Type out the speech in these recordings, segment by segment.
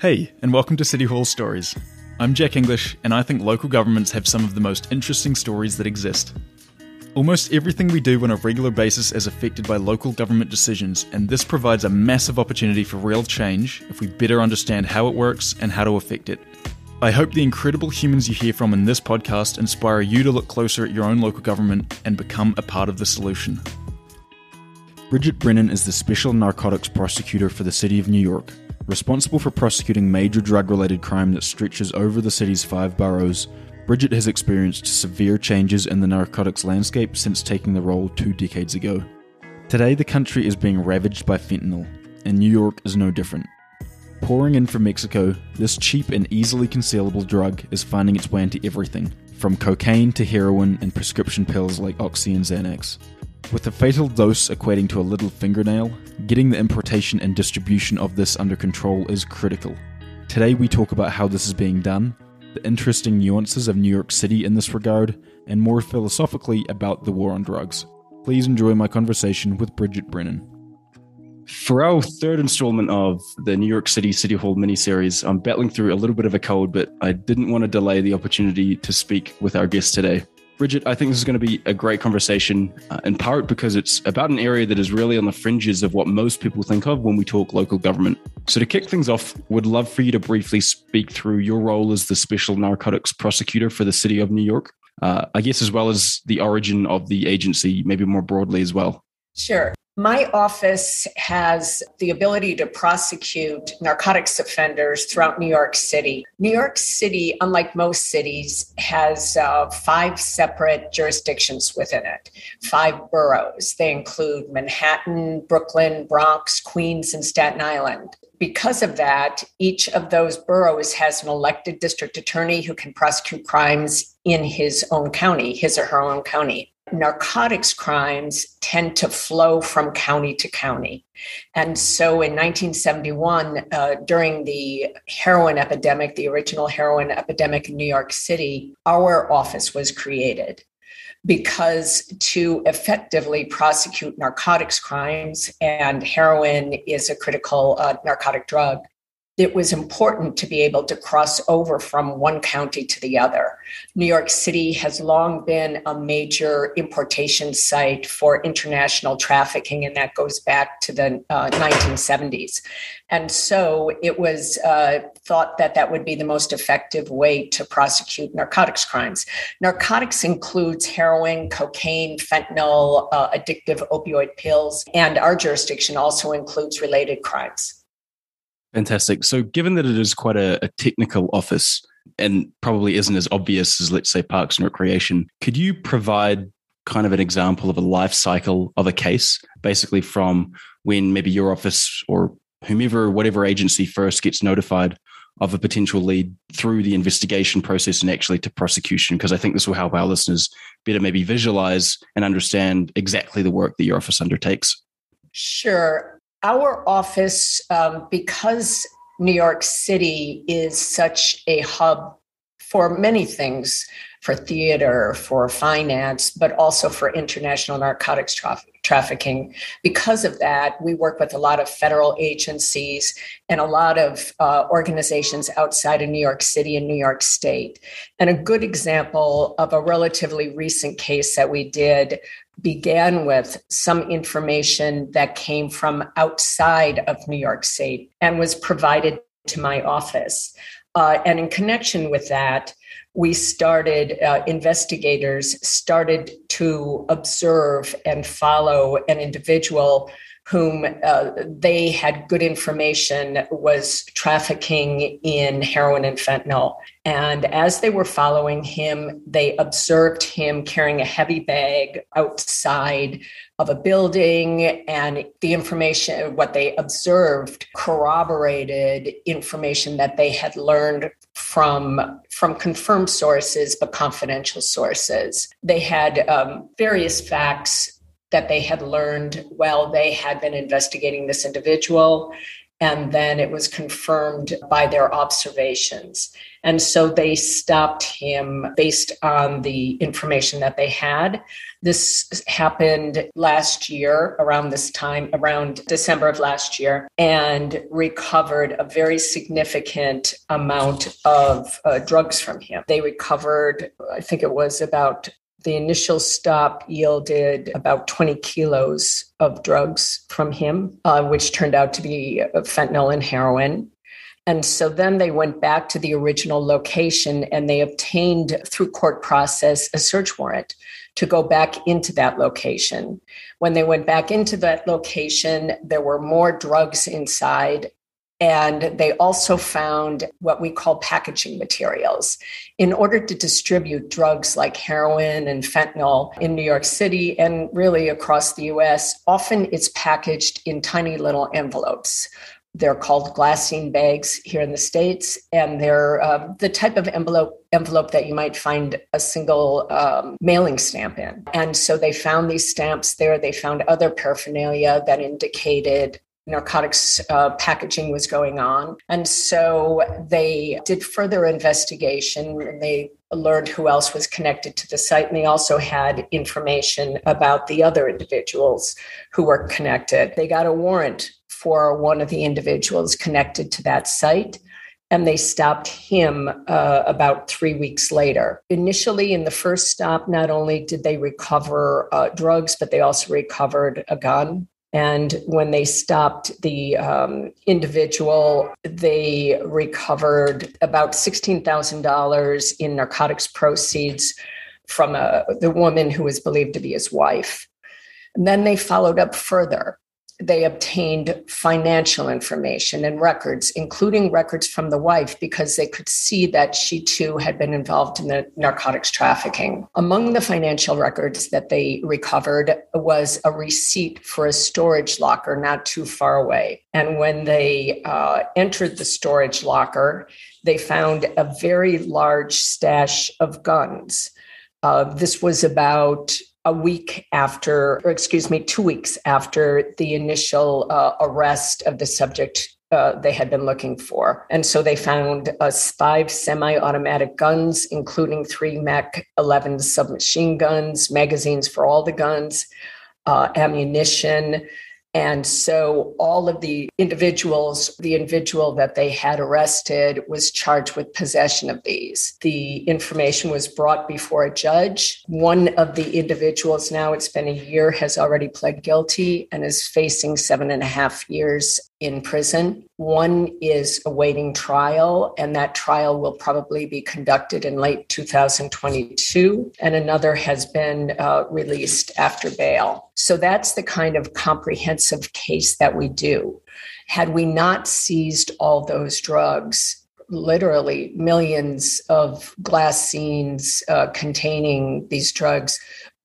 Hey, and welcome to City Hall Stories. I'm Jack English, and I think local governments have some of the most interesting stories that exist. Almost everything we do on a regular basis is affected by local government decisions, and this provides a massive opportunity for real change if we better understand how it works and how to affect it. I hope the incredible humans you hear from in this podcast inspire you to look closer at your own local government and become a part of the solution. Bridget Brennan is the Special Narcotics Prosecutor for the City of New York. Responsible for prosecuting major drug related crime that stretches over the city's five boroughs, Bridget has experienced severe changes in the narcotics landscape since taking the role two decades ago. Today, the country is being ravaged by fentanyl, and New York is no different. Pouring in from Mexico, this cheap and easily concealable drug is finding its way into everything, from cocaine to heroin and prescription pills like Oxy and Xanax. With a fatal dose equating to a little fingernail, getting the importation and distribution of this under control is critical. Today, we talk about how this is being done, the interesting nuances of New York City in this regard, and more philosophically about the war on drugs. Please enjoy my conversation with Bridget Brennan. For our third installment of the New York City City Hall miniseries, I'm battling through a little bit of a cold, but I didn't want to delay the opportunity to speak with our guest today. Bridget, I think this is going to be a great conversation, uh, in part because it's about an area that is really on the fringes of what most people think of when we talk local government. So, to kick things off, would love for you to briefly speak through your role as the special narcotics prosecutor for the city of New York. Uh, I guess, as well as the origin of the agency, maybe more broadly as well. Sure. My office has the ability to prosecute narcotics offenders throughout New York City. New York City, unlike most cities, has uh, five separate jurisdictions within it, five boroughs. They include Manhattan, Brooklyn, Bronx, Queens, and Staten Island. Because of that, each of those boroughs has an elected district attorney who can prosecute crimes in his own county, his or her own county narcotics crimes tend to flow from county to county. And so in 1971, uh, during the heroin epidemic, the original heroin epidemic in New York City, our office was created because to effectively prosecute narcotics crimes, and heroin is a critical uh, narcotic drug, it was important to be able to cross over from one county to the other. New York City has long been a major importation site for international trafficking, and that goes back to the uh, 1970s. And so it was uh, thought that that would be the most effective way to prosecute narcotics crimes. Narcotics includes heroin, cocaine, fentanyl, uh, addictive opioid pills, and our jurisdiction also includes related crimes. Fantastic. So, given that it is quite a, a, technical office and probably isn't as obvious as, let's say, Parks and Recreation, could you provide kind of an example of a life cycle of a case, basically from when maybe your office or whomever, whatever agency first gets notified of a potential lead through the investigation process and actually to prosecution? Because I think this will help our listeners better maybe visualize and understand exactly the work that your office undertakes. Sure our office, um, because New York City is such a hub for many things for theater, for finance, but also for international narcotics trafficking trafficking. Because of that, we work with a lot of federal agencies and a lot of uh, organizations outside of New York City and New York State. And a good example of a relatively recent case that we did began with some information that came from outside of New York State and was provided to my office. Uh, and in connection with that, we started, uh, investigators started to observe and follow an individual whom uh, they had good information was trafficking in heroin and fentanyl. And as they were following him, they observed him carrying a heavy bag outside of a building. And the information, what they observed, corroborated information that they had learned from, from confirmed sources, but confidential sources. They had um, various facts that they had learned while they had been investigating this individual. And then it was confirmed by their observations. And so they stopped him based on the information that they had. This happened last year, around this time, around December of last year, and recovered a very significant amount of uh, drugs from him. They recovered, I think it was about the initial stop yielded about 20 kilos of drugs from him, uh, which turned out to be fentanyl and heroin. And so then they went back to the original location and they obtained, through court process, a search warrant to go back into that location. When they went back into that location, there were more drugs inside. And they also found what we call packaging materials. In order to distribute drugs like heroin and fentanyl in New York City and really across the US, often it's packaged in tiny little envelopes they're called glassine bags here in the states, and they're uh, the type of envelope envelope that you might find a single um, mailing stamp in. And so they found these stamps there. They found other paraphernalia that indicated narcotics uh, packaging was going on. And so they did further investigation and they learned who else was connected to the site. And they also had information about the other individuals who were connected. They got a warrant for one of the individuals connected to that site. And they stopped him uh, about three weeks later. Initially, in the first stop, not only did they recover uh, drugs, but they also recovered a gun. And when they stopped the um, individual, they recovered about $16,000 in narcotics proceeds from a, the woman who was believed to be his wife. And then they followed up further they obtained financial information and records, including records from the wife, because they could see that she too had been involved in the narcotics trafficking. Among the financial records that they recovered was a receipt for a storage locker not too far away. And when they uh, entered the storage locker, they found a very large stash of guns. Uh, this was about a week after, or excuse me, two weeks after the initial uh, arrest of the subject uh, they had been looking for. And so they found uh, five semi automatic guns, including three Mac 11 submachine guns, magazines for all the guns, uh, ammunition, and so all of the individuals, the individual that they had arrested was charged with possession of these. The information was brought before a judge. One of the individuals, now it's been a year, has already pled guilty and is facing seven and a half years in prison. One is awaiting trial, and that trial will probably be conducted in late 2022. And another has been uh, released after bail. So that's the kind of comprehensive case that we do. Had we not seized all those drugs, literally millions of glassines uh, containing these drugs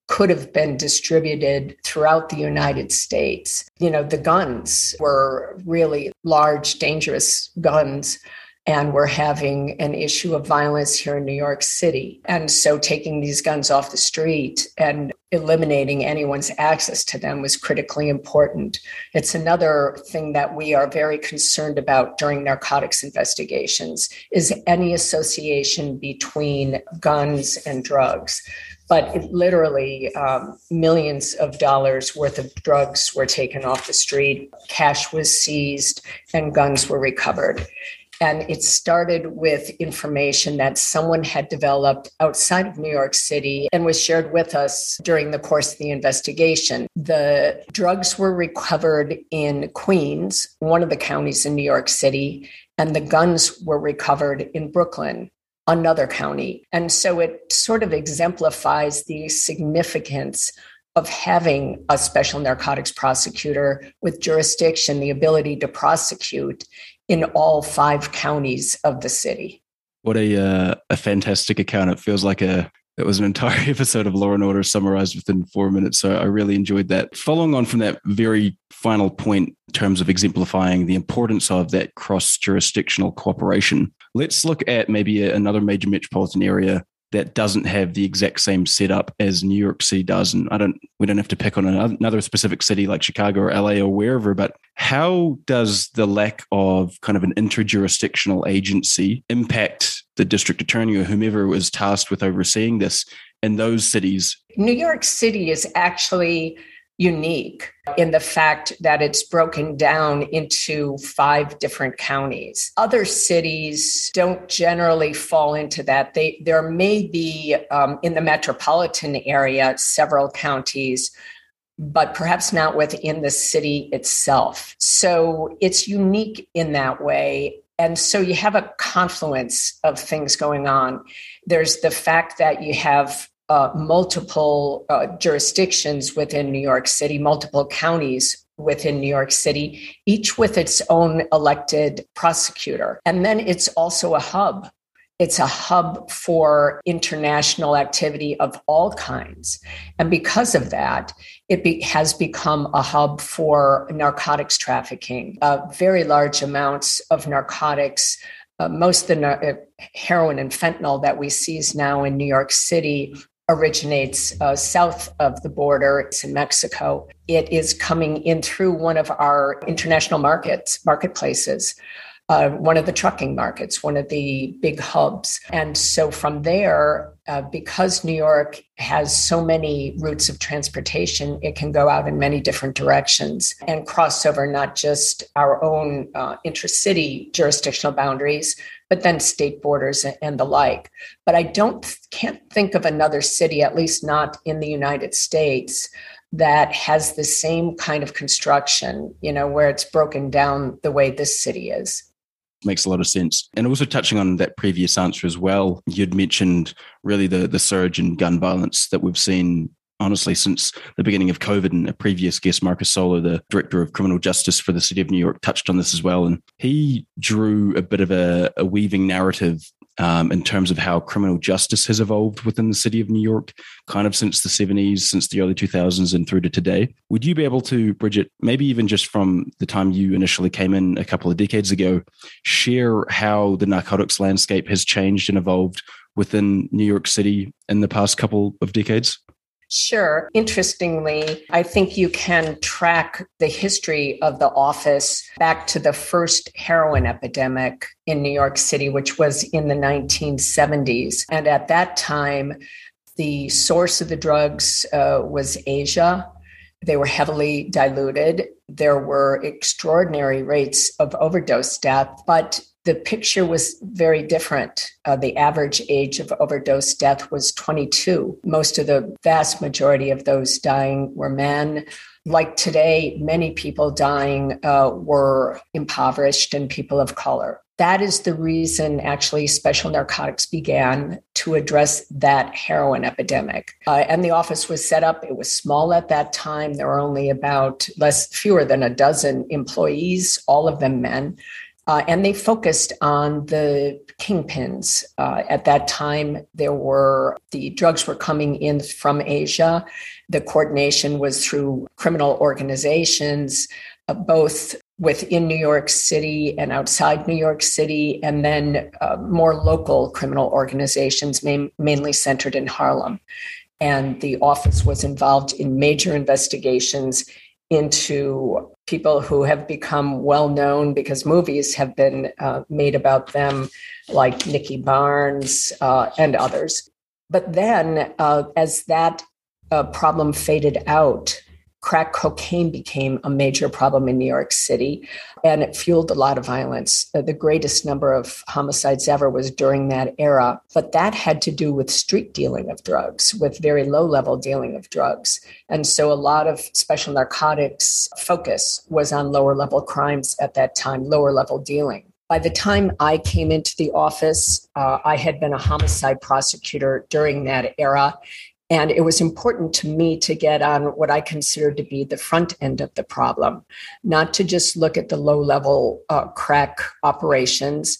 could have been distributed throughout the United States. You know, the guns were really large, dangerous guns. And we're having an issue of violence here in New York City. And so taking these guns off the street and eliminating anyone's access to them was critically important. It's another thing that we are very concerned about during narcotics investigations is any association between guns and drugs but it, literally um, millions of dollars worth of drugs were taken off the street, cash was seized, and guns were recovered. And it started with information that someone had developed outside of New York City and was shared with us during the course of the investigation. The drugs were recovered in Queens, one of the counties in New York City, and the guns were recovered in Brooklyn, another county. And so it sort of exemplifies the significance of having a special narcotics prosecutor with jurisdiction, the ability to prosecute in all five counties of the city. What a uh, a fantastic account! It feels like a it was an entire episode of Law and Order summarized within four minutes. So I really enjoyed that. Following on from that very final point in terms of exemplifying the importance of that cross jurisdictional cooperation, let's look at maybe another major metropolitan area that doesn't have the exact same setup as New York City does. And I don't, we don't have to pick on another specific city like Chicago or LA or wherever, but how does the lack of kind of an interjurisdictional agency impact the district attorney or whomever was tasked with overseeing this in those cities? New York City is actually unique in the fact that it's broken down into five different counties. Other cities don't generally fall into that. They there may be um, in the metropolitan area several counties. But perhaps not within the city itself. So it's unique in that way. And so you have a confluence of things going on. There's the fact that you have uh, multiple uh, jurisdictions within New York City, multiple counties within New York City, each with its own elected prosecutor. And then it's also a hub. It's a hub for international activity of all kinds. And because of that, it be, has become a hub for narcotics trafficking. Uh, very large amounts of narcotics uh, most of the uh, heroin and fentanyl that we seize now in New York City originates uh, south of the border. It's in Mexico. It is coming in through one of our international markets, marketplaces. Uh, one of the trucking markets, one of the big hubs. And so from there, uh, because New York has so many routes of transportation, it can go out in many different directions and cross over not just our own uh, intercity jurisdictional boundaries, but then state borders and the like. But I don't can't think of another city, at least not in the United States, that has the same kind of construction, you know, where it's broken down the way this city is makes a lot of sense. And also touching on that previous answer as well, you'd mentioned really the the surge in gun violence that we've seen honestly since the beginning of COVID. And a previous guest, Marcos Soler, the director of criminal justice for the city of New York, touched on this as well. And he drew a bit of a, a weaving narrative um, in terms of how criminal justice has evolved within the city of New York, kind of since the 70s, since the early 2000s, and through to today. Would you be able to, Bridget, maybe even just from the time you initially came in a couple of decades ago, share how the narcotics landscape has changed and evolved within New York City in the past couple of decades? Sure. Interestingly, I think you can track the history of the office back to the first heroin epidemic in New York City, which was in the 1970s. And at that time, the source of the drugs uh, was Asia. They were heavily diluted. There were extraordinary rates of overdose death, but the picture was very different. Uh, the average age of overdose death was 22. Most of the vast majority of those dying were men. Like today, many people dying uh, were impoverished and people of color. That is the reason, actually, special narcotics began to address that heroin epidemic. Uh, and the office was set up. It was small at that time. There were only about less, fewer than a dozen employees, all of them men. Uh, and they focused on the kingpins. Uh, at that time, there were the drugs were coming in from Asia. The coordination was through criminal organizations, uh, both within New York City and outside New York City, and then uh, more local criminal organizations, main, mainly centered in Harlem. And the office was involved in major investigations into people who have become well known because movies have been uh, made about them, like Nicky Barnes uh, and others. But then, uh, as that uh, problem faded out, crack cocaine became a major problem in New York City and it fueled a lot of violence. Uh, the greatest number of homicides ever was during that era. But that had to do with street dealing of drugs, with very low level dealing of drugs. And so a lot of special narcotics focus was on lower level crimes at that time, lower level dealing. By the time I came into the office, uh, I had been a homicide prosecutor during that era. And it was important to me to get on what I considered to be the front end of the problem, not to just look at the low level uh, crack operations,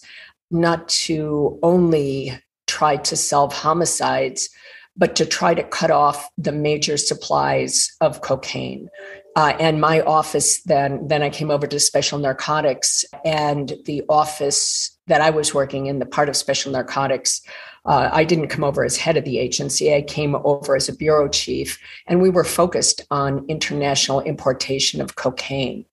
not to only try to solve homicides, but to try to cut off the major supplies of cocaine. Uh, and my office then, then I came over to special narcotics, and the office that I was working in, the part of special narcotics, uh, I didn't come over as head of the agency. I came over as a bureau chief, and we were focused on international importation of cocaine.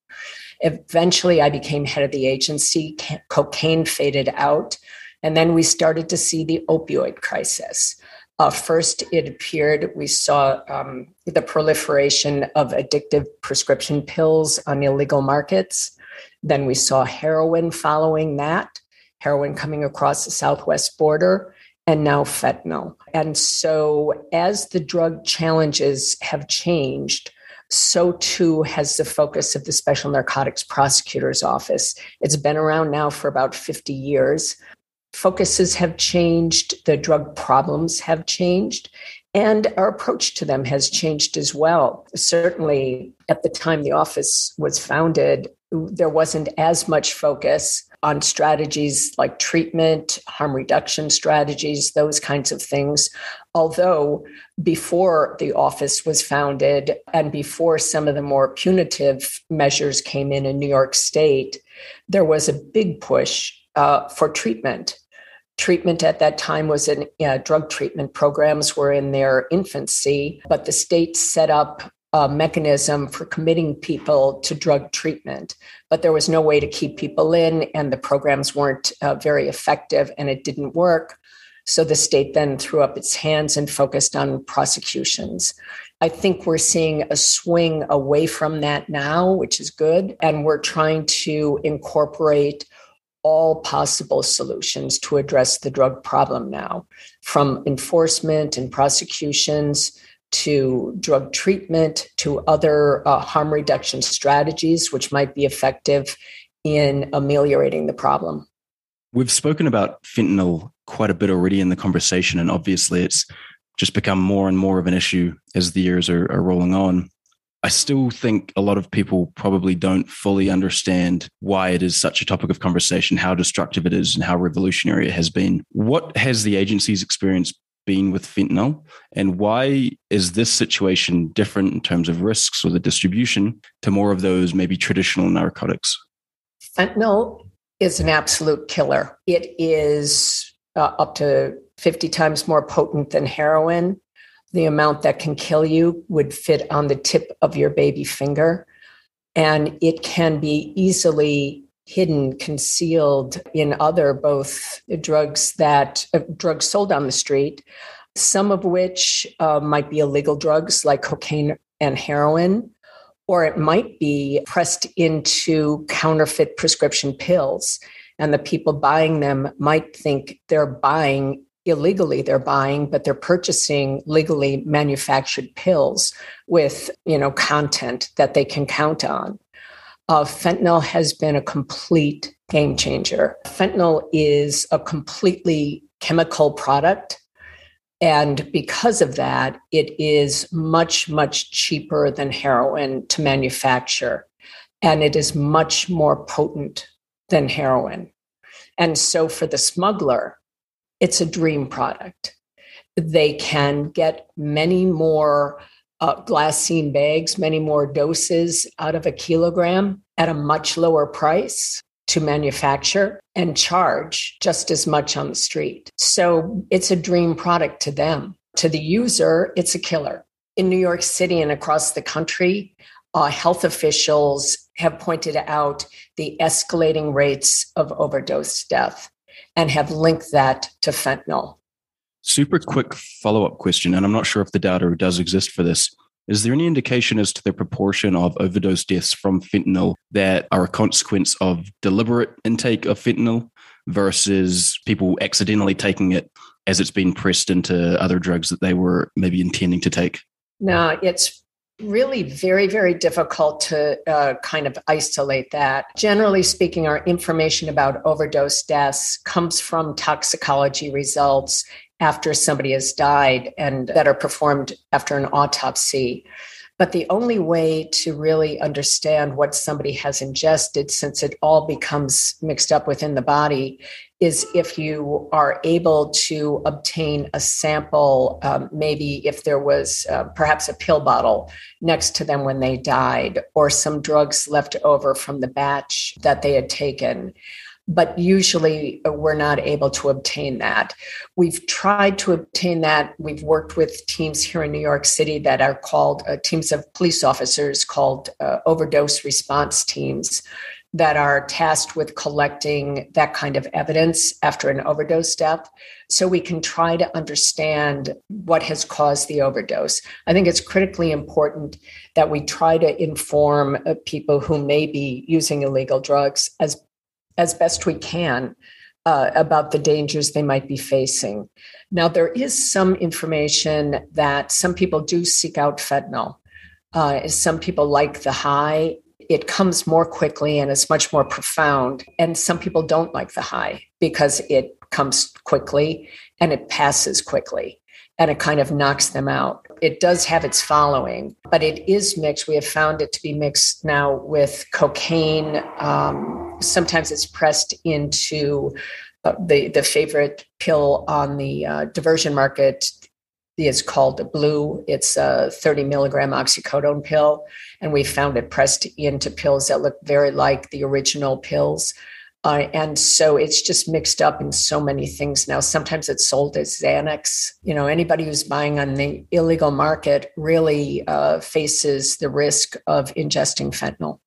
Eventually, I became head of the agency. Cocaine faded out. And then we started to see the opioid crisis. Uh, first, it appeared we saw um, the proliferation of addictive prescription pills on illegal markets. Then we saw heroin following that, heroin coming across the southwest border, and now fentanyl. And so, as the drug challenges have changed, so too has the focus of the Special Narcotics Prosecutor's Office. It's been around now for about 50 years. Focuses have changed, the drug problems have changed, and our approach to them has changed as well. Certainly, at the time the office was founded, there wasn't as much focus on strategies like treatment, harm reduction strategies, those kinds of things. Although before the office was founded and before some of the more punitive measures came in in New York State, there was a big push uh, for treatment. Treatment at that time was in uh, drug treatment programs were in their infancy, but the state set up a mechanism for committing people to drug treatment, but there was no way to keep people in, and the programs weren't uh, very effective, and it didn't work. So the state then threw up its hands and focused on prosecutions. I think we're seeing a swing away from that now, which is good. And we're trying to incorporate all possible solutions to address the drug problem now, from enforcement and prosecutions to drug treatment to other uh, harm reduction strategies, which might be effective in ameliorating the problem. We've spoken about fentanyl quite a bit already in the conversation, and obviously it's just become more and more of an issue as the years are, are rolling on. I still think a lot of people probably don't fully understand why it is such a topic of conversation, how destructive it is, and how revolutionary it has been. What has the agency's experience been with fentanyl? And why is this situation different in terms of risks or the distribution to more of those maybe traditional narcotics? Fentanyl is an absolute killer. It is uh, up to 50 times more potent than heroin. The amount that can kill you would fit on the tip of your baby finger. And it can be easily hidden, concealed in other both drugs that uh, drugs sold on the street, some of which uh, might be illegal drugs like cocaine and heroin, or it might be pressed into counterfeit prescription pills. And the people buying them might think they're buying illegally they're buying but they're purchasing legally manufactured pills with you know content that they can count on uh, fentanyl has been a complete game changer. Fentanyl is a completely chemical product. And because of that, it is much, much cheaper than heroin to manufacture. And it is much more potent than heroin. And so for the smuggler, it's a dream product. They can get many more uh, glassine bags, many more doses out of a kilogram at a much lower price to manufacture and charge just as much on the street. So it's a dream product to them. To the user, it's a killer. In New York City and across the country, uh, health officials have pointed out the escalating rates of overdose death and have linked that to fentanyl. Super quick follow up question, and I'm not sure if the data does exist for this. Is there any indication as to the proportion of overdose deaths from fentanyl that are a consequence of deliberate intake of fentanyl versus people accidentally taking it as it's been pressed into other drugs that they were maybe intending to take? No, it's really very, very difficult to uh, kind of isolate that. Generally speaking, our information about overdose deaths comes from toxicology results after somebody has died and that are performed after an autopsy. But the only way to really understand what somebody has ingested, since it all becomes mixed up within the body, is if you are able to obtain a sample, um, maybe if there was uh, perhaps a pill bottle next to them when they died, or some drugs left over from the batch that they had taken but usually uh, we're not able to obtain that. We've tried to obtain that. We've worked with teams here in New York City that are called uh, teams of police officers called uh, overdose response teams that are tasked with collecting that kind of evidence after an overdose death so we can try to understand what has caused the overdose. I think it's critically important that we try to inform uh, people who may be using illegal drugs as as best we can uh, about the dangers they might be facing. Now, there is some information that some people do seek out fentanyl. Uh, some people like the high. It comes more quickly and it's much more profound. And some people don't like the high because it comes quickly and it passes quickly and it kind of knocks them out. It does have its following, but it is mixed. We have found it to be mixed now with cocaine. Um, sometimes it's pressed into uh, the the favorite pill on the uh, diversion market is called blue. It's a 30 milligram oxycodone pill, and we found it pressed into pills that look very like the original pills. Uh, and so it's just mixed up in so many things now. Sometimes it's sold as Xanax. You know, anybody who's buying on the illegal market really uh, faces the risk of ingesting fentanyl.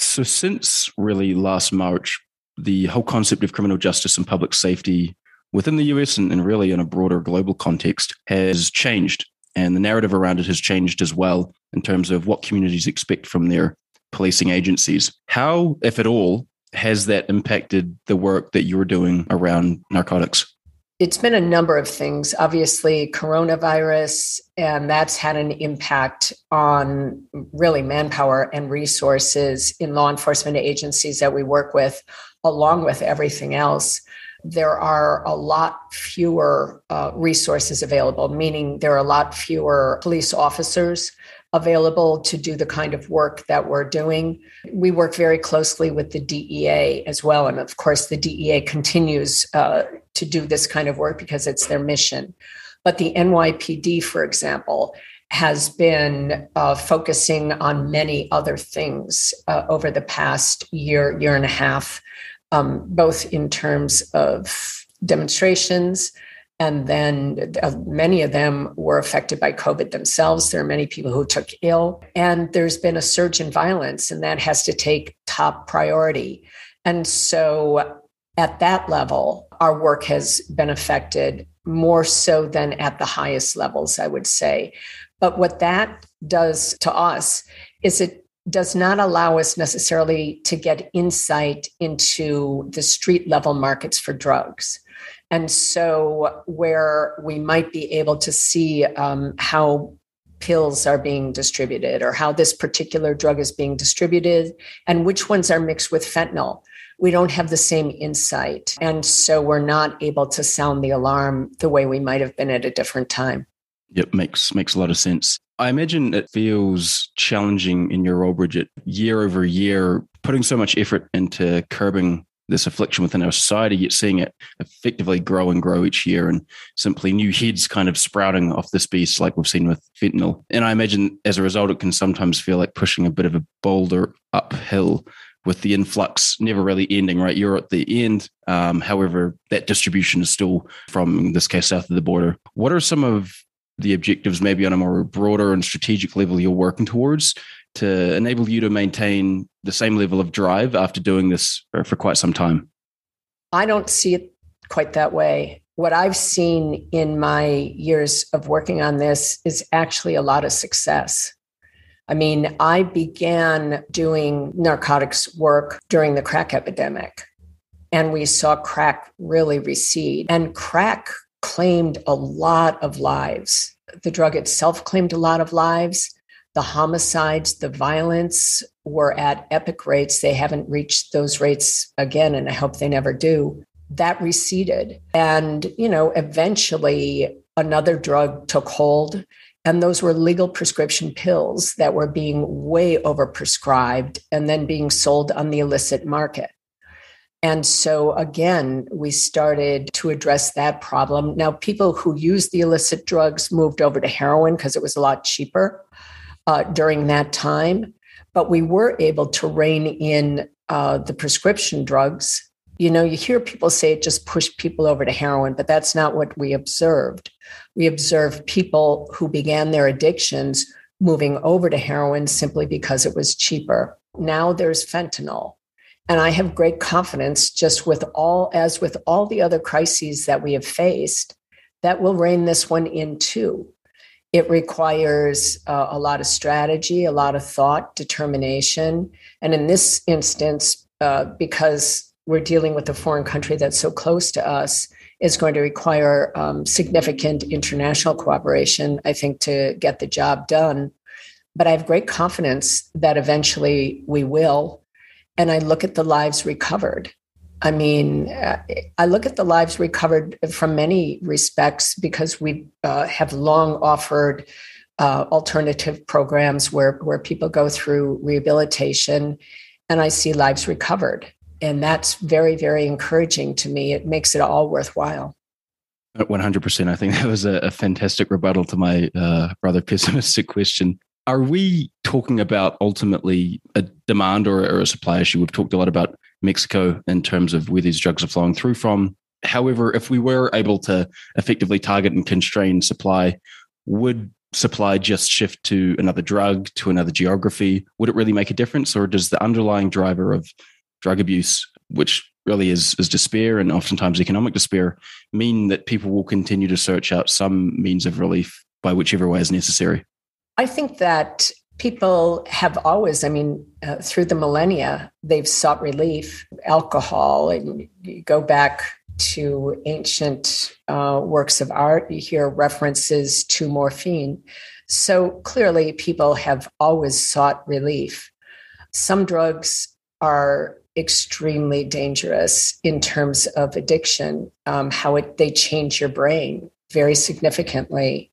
So, since really last March, the whole concept of criminal justice and public safety within the US and, and really in a broader global context has changed. And the narrative around it has changed as well in terms of what communities expect from their policing agencies. How, if at all, has that impacted the work that you're doing around narcotics? It's been a number of things. Obviously, coronavirus, and that's had an impact on really manpower and resources in law enforcement agencies that we work with, along with everything else. There are a lot fewer uh, resources available, meaning there are a lot fewer police officers available to do the kind of work that we're doing. We work very closely with the DEA as well. And of course, the DEA continues uh, to do this kind of work because it's their mission. But the NYPD, for example, has been uh, focusing on many other things uh, over the past year, year and a half, um, both in terms of demonstrations, and then uh, many of them were affected by COVID themselves. There are many people who took ill, and there's been a surge in violence, and that has to take top priority. And so, at that level, our work has been affected more so than at the highest levels, I would say. But what that does to us is it does not allow us necessarily to get insight into the street level markets for drugs. And so, where we might be able to see um, how pills are being distributed or how this particular drug is being distributed and which ones are mixed with fentanyl, we don't have the same insight. And so, we're not able to sound the alarm the way we might have been at a different time. Yep, makes makes a lot of sense. I imagine it feels challenging in your role, Bridget, year over year, putting so much effort into curbing this affliction within our society, yet seeing it effectively grow and grow each year and simply new heads kind of sprouting off this beast, like we've seen with fentanyl. And I imagine as a result, it can sometimes feel like pushing a bit of a boulder uphill with the influx never really ending, right? You're at the end. Um, however, that distribution is still from, this case, south of the border. What are some of the objectives, maybe on a more broader and strategic level, you're working towards to enable you to maintain the same level of drive after doing this for, for quite some time? I don't see it quite that way. What I've seen in my years of working on this is actually a lot of success. I mean, I began doing narcotics work during the crack epidemic, and we saw crack really recede. And crack claimed a lot of lives. The drug itself claimed a lot of lives the homicides, the violence were at epic rates. They haven't reached those rates again, and I hope they never do. That receded. And, you know, eventually another drug took hold And those were legal prescription pills that were being way overprescribed and then being sold on the illicit market. And so, again, we started to address that problem. Now, people who used the illicit drugs moved over to heroin because it was a lot cheaper uh, during that time. But we were able to rein in uh, the prescription drugs. You know, you hear people say it just pushed people over to heroin, but that's not what we observed. We observed people who began their addictions moving over to heroin simply because it was cheaper. Now there's fentanyl and I have great confidence, just with all, as with all the other crises that we have faced, that will rein this one in too. It requires uh, a lot of strategy, a lot of thought, determination. And in this instance, uh, because we're dealing with a foreign country that's so close to us, is going to require um, significant international cooperation, I think, to get the job done. But I have great confidence that eventually we will and I look at the lives recovered. I mean, I look at the lives recovered from many respects because we uh, have long offered uh, alternative programs where, where people go through rehabilitation, and I see lives recovered. And that's very, very encouraging to me. It makes it all worthwhile. 100%. I think that was a, a fantastic rebuttal to my uh, rather pessimistic question. Are we talking about ultimately a demand or, or a supply issue? We've talked a lot about Mexico in terms of where these drugs are flowing through from. However, if we were able to effectively target and constrain supply, would supply just shift to another drug, to another geography? Would it really make a difference? Or does the underlying driver of drug abuse, which really is, is despair and oftentimes economic despair, mean that people will continue to search out some means of relief by whichever way is necessary? I think that people have always, I mean, uh, through the millennia, they've sought relief. Alcohol, and you go back to ancient uh, works of art, you hear references to morphine. So clearly, people have always sought relief. Some drugs are extremely dangerous in terms of addiction, um, how it, they change your brain very significantly.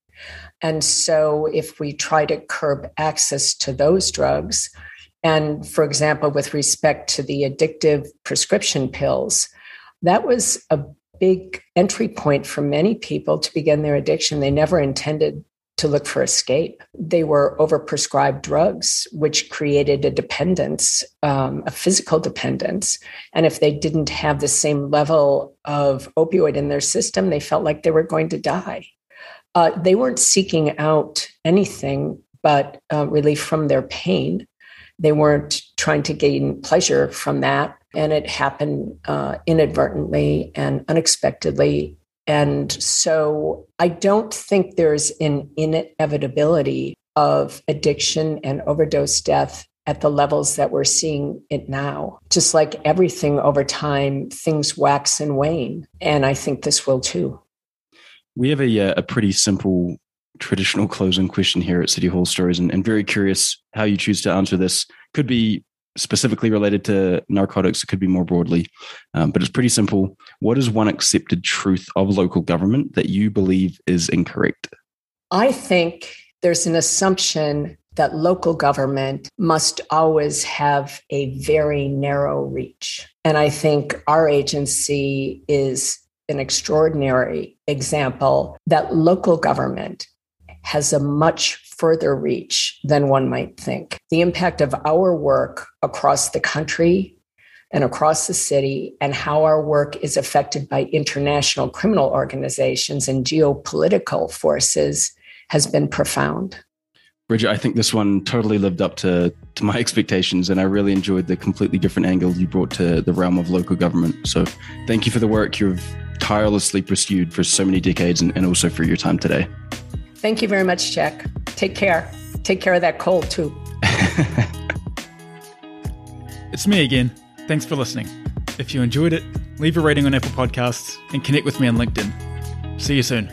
And so, if we try to curb access to those drugs, and for example, with respect to the addictive prescription pills, that was a big entry point for many people to begin their addiction. They never intended to look for escape. They were overprescribed drugs, which created a dependence, um, a physical dependence. And if they didn't have the same level of opioid in their system, they felt like they were going to die uh, they weren't seeking out anything but uh, relief from their pain. They weren't trying to gain pleasure from that. And it happened uh, inadvertently and unexpectedly. And so I don't think there's an inevitability of addiction and overdose death at the levels that we're seeing it now. Just like everything over time, things wax and wane. And I think this will too. We have a, uh, a pretty simple traditional closing question here at City Hall Stories, and, and very curious how you choose to answer this. Could be specifically related to narcotics, it could be more broadly, um, but it's pretty simple. What is one accepted truth of local government that you believe is incorrect? I think there's an assumption that local government must always have a very narrow reach. And I think our agency is an extraordinary example that local government has a much further reach than one might think. The impact of our work across the country and across the city, and how our work is affected by international criminal organizations and geopolitical forces, has been profound. Bridget, I think this one totally lived up to, to my expectations, and I really enjoyed the completely different angle you brought to the realm of local government. So, thank you for the work you've tirelessly pursued for so many decades and, and also for your time today. Thank you very much, Jack. Take care. Take care of that cold, too. it's me again. Thanks for listening. If you enjoyed it, leave a rating on Apple Podcasts and connect with me on LinkedIn. See you soon.